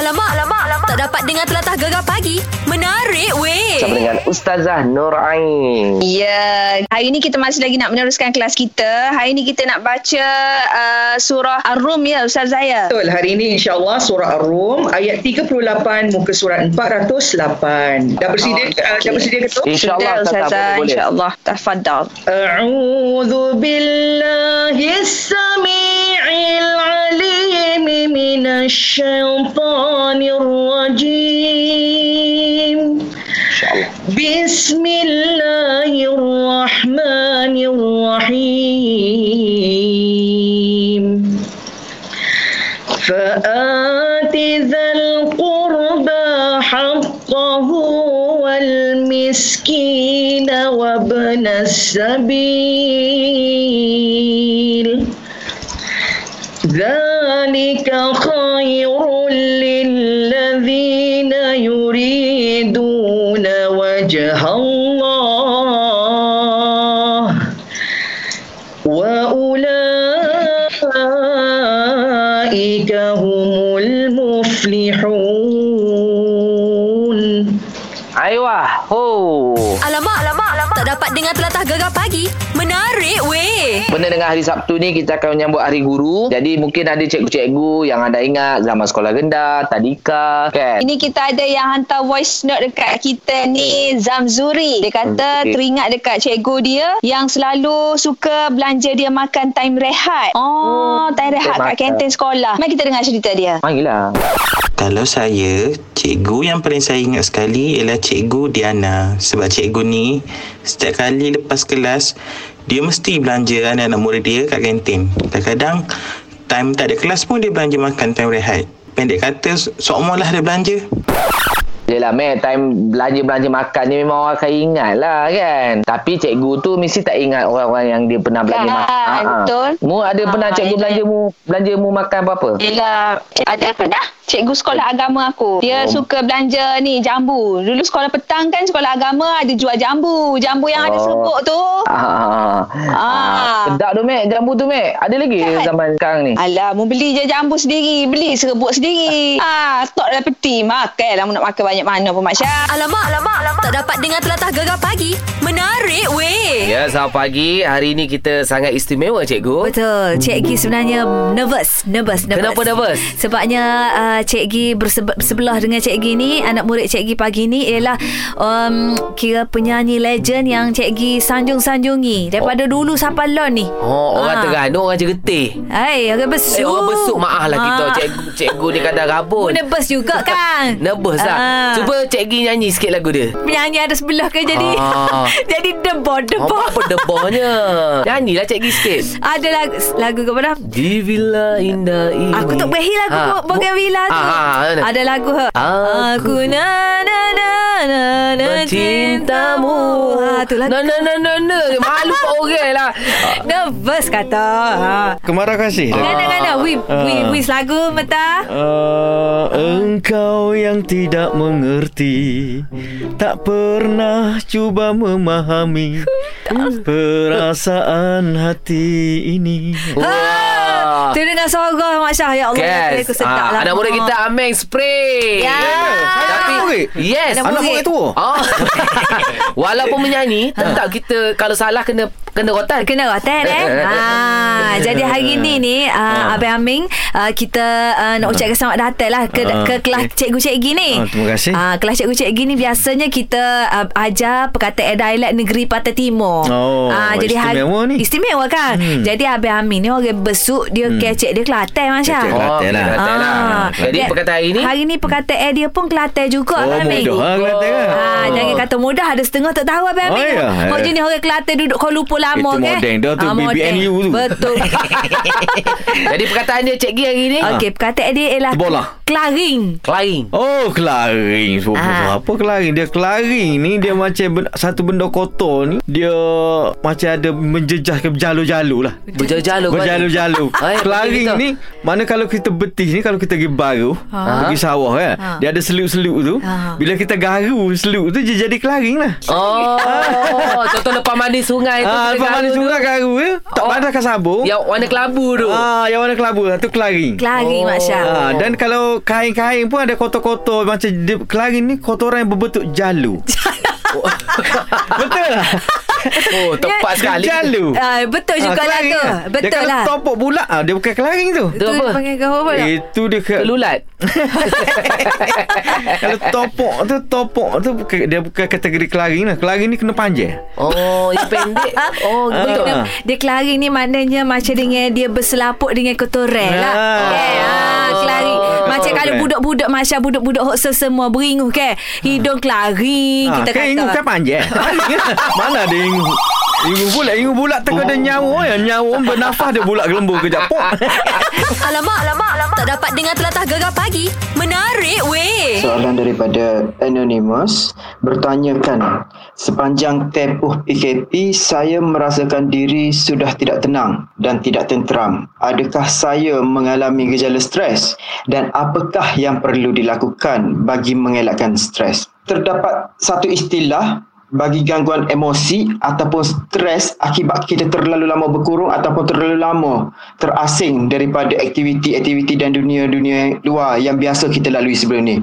Alamak, alamak, alamak. Tak dapat dengar telatah gegar pagi. Menarik, weh. Sama dengan Ustazah Nur Ain. Ya. Yeah. Hari ini kita masih lagi nak meneruskan kelas kita. Hari ini kita nak baca uh, surah Ar-Rum, ya, Ustazah, ya? Betul. Hari ini, insyaAllah, surah Ar-Rum, ayat 38, muka surat 408. Dah bersedia, oh, okay. uh, dah bersedia ketuk? InsyaAllah, Ustazah. InsyaAllah. Tafadal. A'udhu billahi samin. الشيطان الرجيم. بسم الله الرحمن الرحيم. فآت ذا القربى حقه والمسكين وابن السبيل. ذلك خير للذين يريدون وجه الله وأولئك هم المفلحون Aiwah. Ho. Alamak, alamak, alamak. Tak dapat dengar telatah gegar pagi. Menarik weh. Benda dengan hari Sabtu ni kita akan menyambut hari guru. Jadi mungkin ada cikgu-cikgu yang anda ingat zaman sekolah rendah, tadika, kan? Ini kita ada yang hantar voice note dekat kita ni Zamzuri. Dia kata Okey. teringat dekat cikgu dia yang selalu suka belanja dia makan time rehat. Oh, time rehat kat kantin sekolah. Mari kita dengar cerita dia. Marilah. Kalau saya, cikgu yang paling saya ingat sekali ialah cikgu Diana. Sebab cikgu ni, setiap kali lepas kelas, dia mesti belanja anak-anak murid dia kat kantin. Kadang-kadang, time tak ada kelas pun dia belanja makan time rehat. Pendek kata, seumur lah dia belanja. Yelah, Mek, time belanja-belanja makan ni memang orang akan ingat lah kan. Tapi cikgu tu mesti tak ingat orang-orang yang dia pernah belanja Kan, makan. Ha, ha. betul. Mu ada pernah Ah, cikgu yelah. belanja mu belanja mu makan apa-apa? Yelah, ada pernah cikgu sekolah agama aku. Oh. Dia suka belanja ni jambu. Dulu sekolah petang kan sekolah agama ada jual jambu. Jambu yang ada Oh. serbuk tu. Ah, Ah. Sedap tu, Mek. Jambu tu, Mek. Ada lagi Kan? zaman sekarang ni? Alah, mu beli je jambu sendiri. Beli serbuk sendiri. ah, stok dalam peti. Makan lah mu nak makan banyak mana pun Mak Syah. Alamak, alamak, alamak. Tak dapat dengar telatah gegar pagi. Menarik weh. Ya, selamat pagi. Hari ini kita sangat istimewa, cikgu. Betul. Cik Gi sebenarnya nervous, nervous, nervous. Kenapa nervous? Sebabnya uh, Cik Gi bersebe- bersebelah dengan Cik Gi ni, anak murid Cik Gi pagi ni ialah um, kira penyanyi legend yang Cik Gi sanjung-sanjungi daripada dulu sampai lon ni. Oh, orang Ah. Terengganu, orang Jegetih. Hai, orang besuk. Eh, orang besuk. Maaf lah kita. Ah. Cikgu, cikgu ni kadang rabun. Nervous juga kan? Nervous lah. Ah. Cuba cikgu nyanyi sikit lagu dia. Penyanyi ada sebelah ke jadi Ah. jadi debor Oh, debor. apa debahnya? Nyanyilah cikgu sikit. Ada lagu lagu kepada Di villa indah ini. Aku tak berhi lagu Ha, ha, Bogan Villa tu. Ah, ah, mana? Ada lagu ha. Aku na na na na na Mencintamu. Ha tu lagu. Na na na na. Malu kat orang lah. Nervous kata. Ha. Kemarah kasih dia. Gana-gana wi wi wi lagu mata. Uh, engkau yang tidak mengerti Tak pernah cuba memahami Perasaan hati ini Ha. Tu dengan suara Mak Syah ya Allah. Yes. Aku sedap Ah, lah. anak murid kita Ameng spray. Ya. Tapi Anak murid? yes. Anak Anak murid tua Oh. Walaupun menyanyi, tetap kita kalau salah kena kena rotan. Kena rotan eh. ha, jadi hari ni ni uh, Abang Aming uh, kita uh, nak ucapkan selamat datang lah ke, Ah, ke kelas okey. cikgu-cikgu ni. Ah, terima kasih. Ah, kelas cikgu-cikgu ni biasanya kita uh, ajar perkataan dialek negeri Pantai Timur. Oh, Ah, jadi hari- istimewa ni. Istimewa kan? Hmm. Jadi Abang Aming ni orang besuk dia kecek dia Kelantan Masya. Kecek Kelantan lah. Kelantan lah. Ah. Jadi Dia- perkataan hari ni Hari ni perkataan dia pun Kelantan juga Oh Abang Aming. mudah lah Kelantan kan Ah, jangan kata mudah ada setengah tak tahu Abang Oh, Aming. ya. Jenis orang Kelantan duduk Kuala Lumpur lama Itu modern dah tu, Ah. BBNU tu. Betul. Jadi perkataan dia Cik Gi hari ni Okey, perkataan dia ialah Terbolah. Kelaring. Klaring. Oh kelaring so, Ah. Apa kelaring Dia kelaring ni Dia macam ben- Satu benda kotor ni Dia Macam ada Menjejah ke berjalur-jalur lah Berjalu-jalu kan? Kelaring betul. ni Mana kalau kita betis ni Kalau kita pergi baru Ha. Pergi sawah kan Ha. Dia ada seluk-seluk tu Ha. Bila kita garu seluk tu Dia jadi kelaring lah Oh, contoh lepas mandi sungai tu Ah, lepas mandi sungai tu. garu ya. Tak Oh. pandaskan sabun. Yang warna kelabu tu. Ah, yang warna kelabu tu kelaring. Kelari Oh. Mak Syah. Ah, dan kalau kain-kain pun ada kotor-kotor macam dia, kelaring ni kotoran yang berbentuk jalu. Betul lah. Oh, tepat sekali. Jalu. Ah, betul juga lah kelaring tu. lah. Betul dia lah. Kalau topok pula ah, dia bukan kelaring tu. Tu apa? Dia panggil kau apa? Eh, Itu dia ke, Kelulat. kalau topok tu topok tu bukan, dia bukan kategori kelaring lah. Kelaring ni kena panjang. Oh, yang pendek. Oh, Ah. betul. Ah. Dia kelari ni maknanya macam dengan dia berselaput dengan kotoran lah. Ah. Okay, ah, kelari. Macam kalau budak-budak Masya budak-budak hoksa semua beringuh ke. Hidung kelari Ah, kita kata. ingu kan panjang. Mana ada? Ingu pula, ingu pula teka ada nyawa ya. Nyawa bernafas dia pula gelembur kejap. Pok. Alamak, alamak, alamak. Tak dapat dengar telatah gegar pagi. Menarik weh. Soalan daripada Anonymous bertanyakan sepanjang tempoh PKP saya merasakan diri sudah tidak tenang dan tidak tenteram. Adakah saya mengalami gejala stres dan apakah yang perlu dilakukan bagi mengelakkan stres? Terdapat satu istilah bagi gangguan emosi ataupun stres akibat kita terlalu lama berkurung ataupun terlalu lama terasing daripada aktiviti-aktiviti dan dunia-dunia luar yang biasa kita lalui sebelum ni.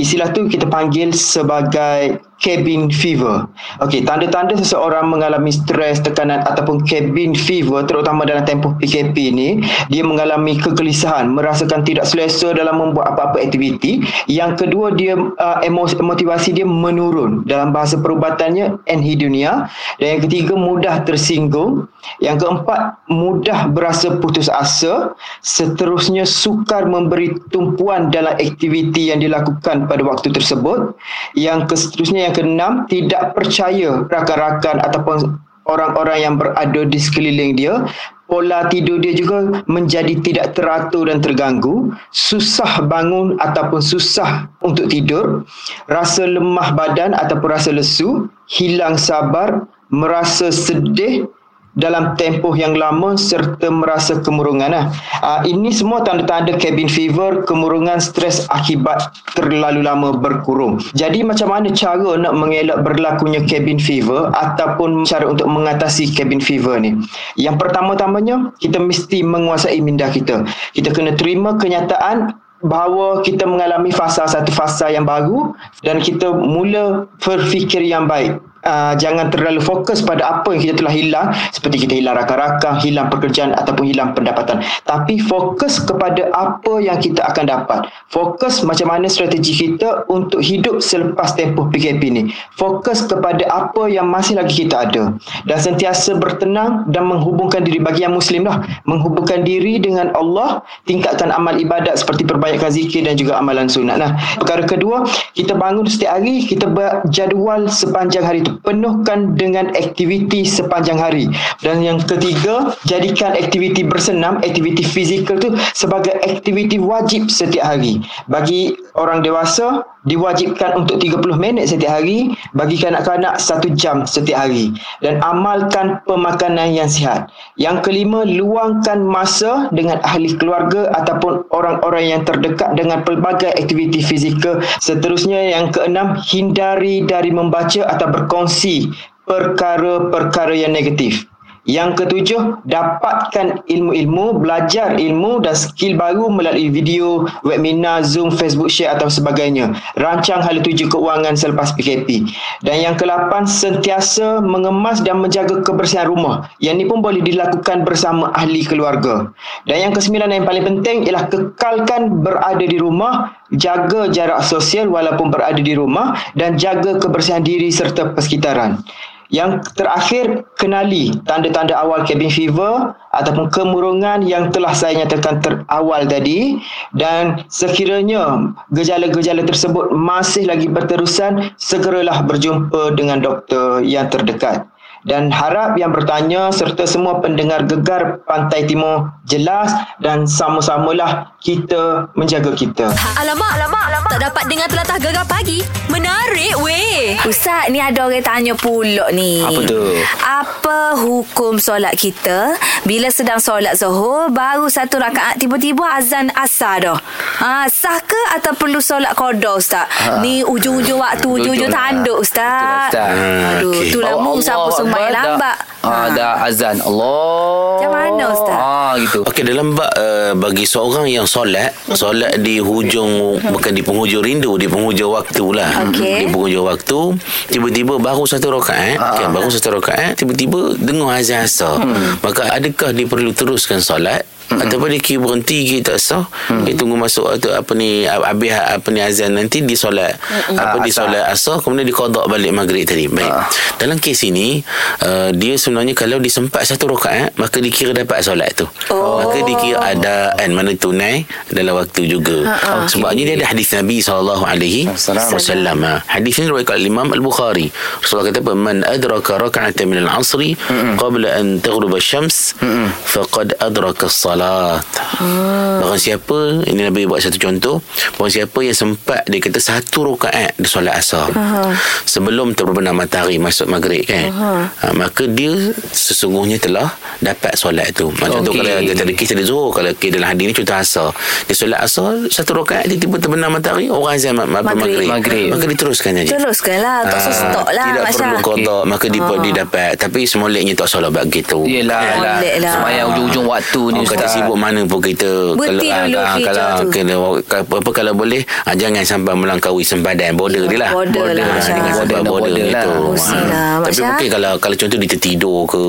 Istilah tu kita panggil sebagai cabin fever. Okey, tanda-tanda seseorang mengalami stres, tekanan ataupun cabin fever terutama dalam tempoh PKP ni, dia mengalami kegelisahan, merasakan tidak selesa dalam membuat apa-apa aktiviti. Yang kedua dia uh, motivasi dia menurun. Dalam bahasa perubatannya anhedonia dan yang ketiga mudah tersinggung. Yang keempat mudah berasa putus asa. Seterusnya sukar memberi tumpuan dalam aktiviti yang dilakukan pada waktu tersebut. Yang seterusnya yang keenam tidak percaya rakan-rakan ataupun orang-orang yang berada di sekeliling dia. Pola tidur dia juga menjadi tidak teratur dan terganggu. Susah bangun ataupun susah untuk tidur. Rasa lemah badan ataupun rasa lesu. Hilang sabar. Merasa sedih dalam tempoh yang lama serta merasa kemurungan. Uh, ini semua tanda-tanda cabin fever, kemurungan stres akibat terlalu lama berkurung. Jadi macam mana cara nak mengelak berlakunya cabin fever ataupun cara untuk mengatasi cabin fever ni? Yang pertama-tamanya, kita mesti menguasai minda kita. Kita kena terima kenyataan bahawa kita mengalami fasa satu fasa yang baru dan kita mula berfikir yang baik uh, jangan terlalu fokus pada apa yang kita telah hilang seperti kita hilang rakan-rakan, hilang pekerjaan ataupun hilang pendapatan. Tapi fokus kepada apa yang kita akan dapat. Fokus macam mana strategi kita untuk hidup selepas tempoh PKP ni. Fokus kepada apa yang masih lagi kita ada. Dan sentiasa bertenang dan menghubungkan diri bagi yang muslim lah. Menghubungkan diri dengan Allah, tingkatkan amal ibadat seperti perbanyakkan zikir dan juga amalan sunat. Nah, perkara kedua, kita bangun setiap hari, kita berjadual sepanjang hari itu penuhkan dengan aktiviti sepanjang hari. Dan yang ketiga, jadikan aktiviti bersenam, aktiviti fizikal tu sebagai aktiviti wajib setiap hari. Bagi orang dewasa, diwajibkan untuk 30 minit setiap hari, bagi kanak-kanak 1 jam setiap hari. Dan amalkan pemakanan yang sihat. Yang kelima, luangkan masa dengan ahli keluarga ataupun orang-orang yang terdekat dengan pelbagai aktiviti fizikal. Seterusnya, yang keenam, hindari dari membaca atau berkongsi perkara-perkara yang negatif. Yang ketujuh, dapatkan ilmu-ilmu, belajar ilmu dan skill baru melalui video, webinar, Zoom, Facebook Share atau sebagainya. Rancang hala tuju keuangan selepas PKP. Dan yang kelapan, sentiasa mengemas dan menjaga kebersihan rumah. Yang ini pun boleh dilakukan bersama ahli keluarga. Dan yang kesembilan yang paling penting ialah kekalkan berada di rumah, jaga jarak sosial walaupun berada di rumah dan jaga kebersihan diri serta persekitaran. Yang terakhir, kenali tanda-tanda awal cabin fever ataupun kemurungan yang telah saya nyatakan terawal tadi dan sekiranya gejala-gejala tersebut masih lagi berterusan, segeralah berjumpa dengan doktor yang terdekat. Dan harap yang bertanya serta semua pendengar gegar Pantai Timur jelas dan sama-samalah kita menjaga kita. Alamak, alamak, alamak. Tak dapat dengar telatah gegar pagi. Menarik weh. Ustaz, ni ada orang tanya pula ni. Apa tu? Apa hukum solat kita bila sedang solat zuhur baru satu rakaat tiba-tiba azan asar dah. Ha, sah ke atau perlu solat qada Ustaz? Ha. Ni ujung-ujung waktu, ujung-ujung tanduk Ustaz. Betul Ustaz. Aduh, Okey. tu lah Oh, mu siapa semai Akbar, lambat. Ah, dah azan. Allah. Macam mana, Ustaz? Ah, gitu. Okey dalam bab uh, bagi seorang yang solat, solat di hujung bukan di penghujung rindu, di penghujung waktu lah. Okey. Di penghujung waktu, tiba-tiba baru satu rakaat, kan baru satu rakaat, tiba-tiba dengar azan asar. Maka adakah dia perlu teruskan solat? Ataupun dia kira berhenti kita tak sah. Dia tunggu masuk atau apa ni Habis apa ni azan nanti Dia solat. Apa dia solat asar Kemudian dia kodok balik maghrib tadi. Baik. Dalam kes ini uh, Dia sebenarnya Kalau disempat satu rakaat Maka dikira dapat solat tu. Oh. Maka dikira ada Kan mana tunai Dalam waktu juga. Sebabnya dia ada hadis Nabi SAW Wasallam ha. Hadis ini Riwayat Imam Al-Bukhari. Rasulullah kata apa? Man adraka raka'atan min al-asri Qabla an taghrub syams Faqad adraka salat Barang siapa Ini Nabi buat satu contoh Barang siapa yang sempat Dia kata satu rakaat Dia solat asar Sebelum terbenam matahari Masuk maghrib kan ha, Maka dia Sesungguhnya telah Dapat solat tu Macam tu Okey. kalau Dia ada kisah dia Zuhur Kalau okay, dalam hadis ni Contoh asar Dia solat asar Satu rakaat Dia tiba terbenam matahari Orang azan ma- ma- Maghrib. maghrib. Maghrib. Maka dia teruskan saja Teruskanlah Tak usah Ah, stop lah Tidak Masya. perlu kodok Maka dia, dia dapat Tapi semoleknya tak salah buat gitu Yelah, yelah. Lah. Semayang ujung-ujung waktu ni kata Ustaz. sibuk mana pun kita Berhenti ah, dulu ah, kerja kalau tu. kena, apa, apa kalau boleh ah, jangan sampai melangkaui sempadan border dia lah Border lah, Ah, dengan sebab Border, border, border itu lah. Mesti Ah. lah, tapi mungkin kalau kalau contoh dia tertidur ke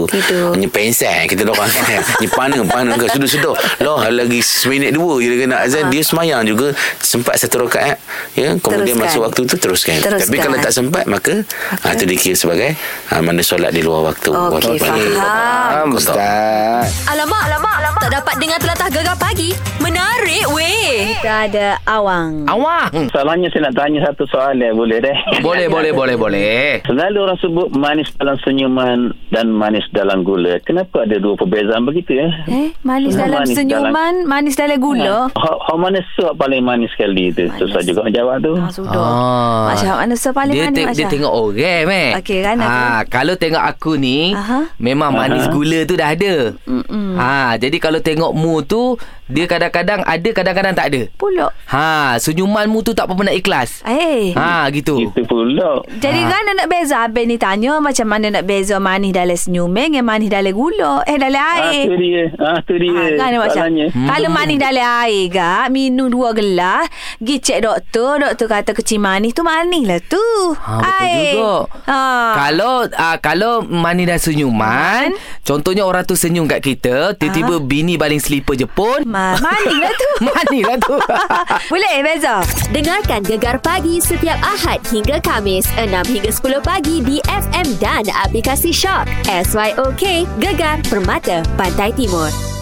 hanya pensel kita kan ni pana pana ke sudah-sudah loh lagi seminit dua je dia kena azan dia semayang juga sempat satu rakaat ya kemudian Teruskan. masuk waktu tu teruskan. Teruskan. tapi kalau tak sempat maka ah, tu dikira sebagai ah, mana solat di luar waktu Okey, Waktu faham. Ustaz Alamak, alamak, alamak. Tak dapat dengar telatah gegar pagi. Menarik weh. Kita ada Awang Awang. Soalannya saya nak tanya satu soalan boleh deh? Boleh, boleh, boleh, boleh. Selalu orang sebut manis dalam senyuman dan manis dalam gula. Kenapa ada dua perbezaan begitu ya? Eh, manis Hmm, dalam manis senyuman, manis dalam gula. How, how mana suap paling manis sekali tu? Susah juga nak jawab tu. Ah, sudah. Ah. Masya mana so paling dia, manis te- Masya? dia tengok orang eh. Okey, kan aku. Ha, kalau tengok aku ni, Aha. memang manis gula tu dah ada. Mm-mm. Ha, jadi kalau tengok mu tu, dia kadang-kadang ada, kadang-kadang tak ada. Pulak. Ha, senyumanmu tu tak apa nak ikhlas. Eh. Ha, gitu. Itu pula. Jadi Ha. kan nak beza Abang ni tanya macam mana nak beza manis dalam senyuman dengan manis dalam gula. Eh dalam Ah, air. tu dia. Ah, tu dia. Ha, kan macam. Hmm. Kalau manis dalam air gak Minum dua gelas Pergi cek doktor Doktor kata kecil manis tu manis lah tu Ha, betul juga. ha. Kalau uh, kalau manis dan senyuman, contohnya orang tu senyum kat kita, tiba-tiba bini baling selipar je pun. Ma- manis lah tu manis lah tu. Boleh beza Dengarkan Gegar Pagi setiap Ahad hingga Kamis 6 hingga 10 pagi di FM dan aplikasi Shock. SYOK Gegar Permata Pantai Timur.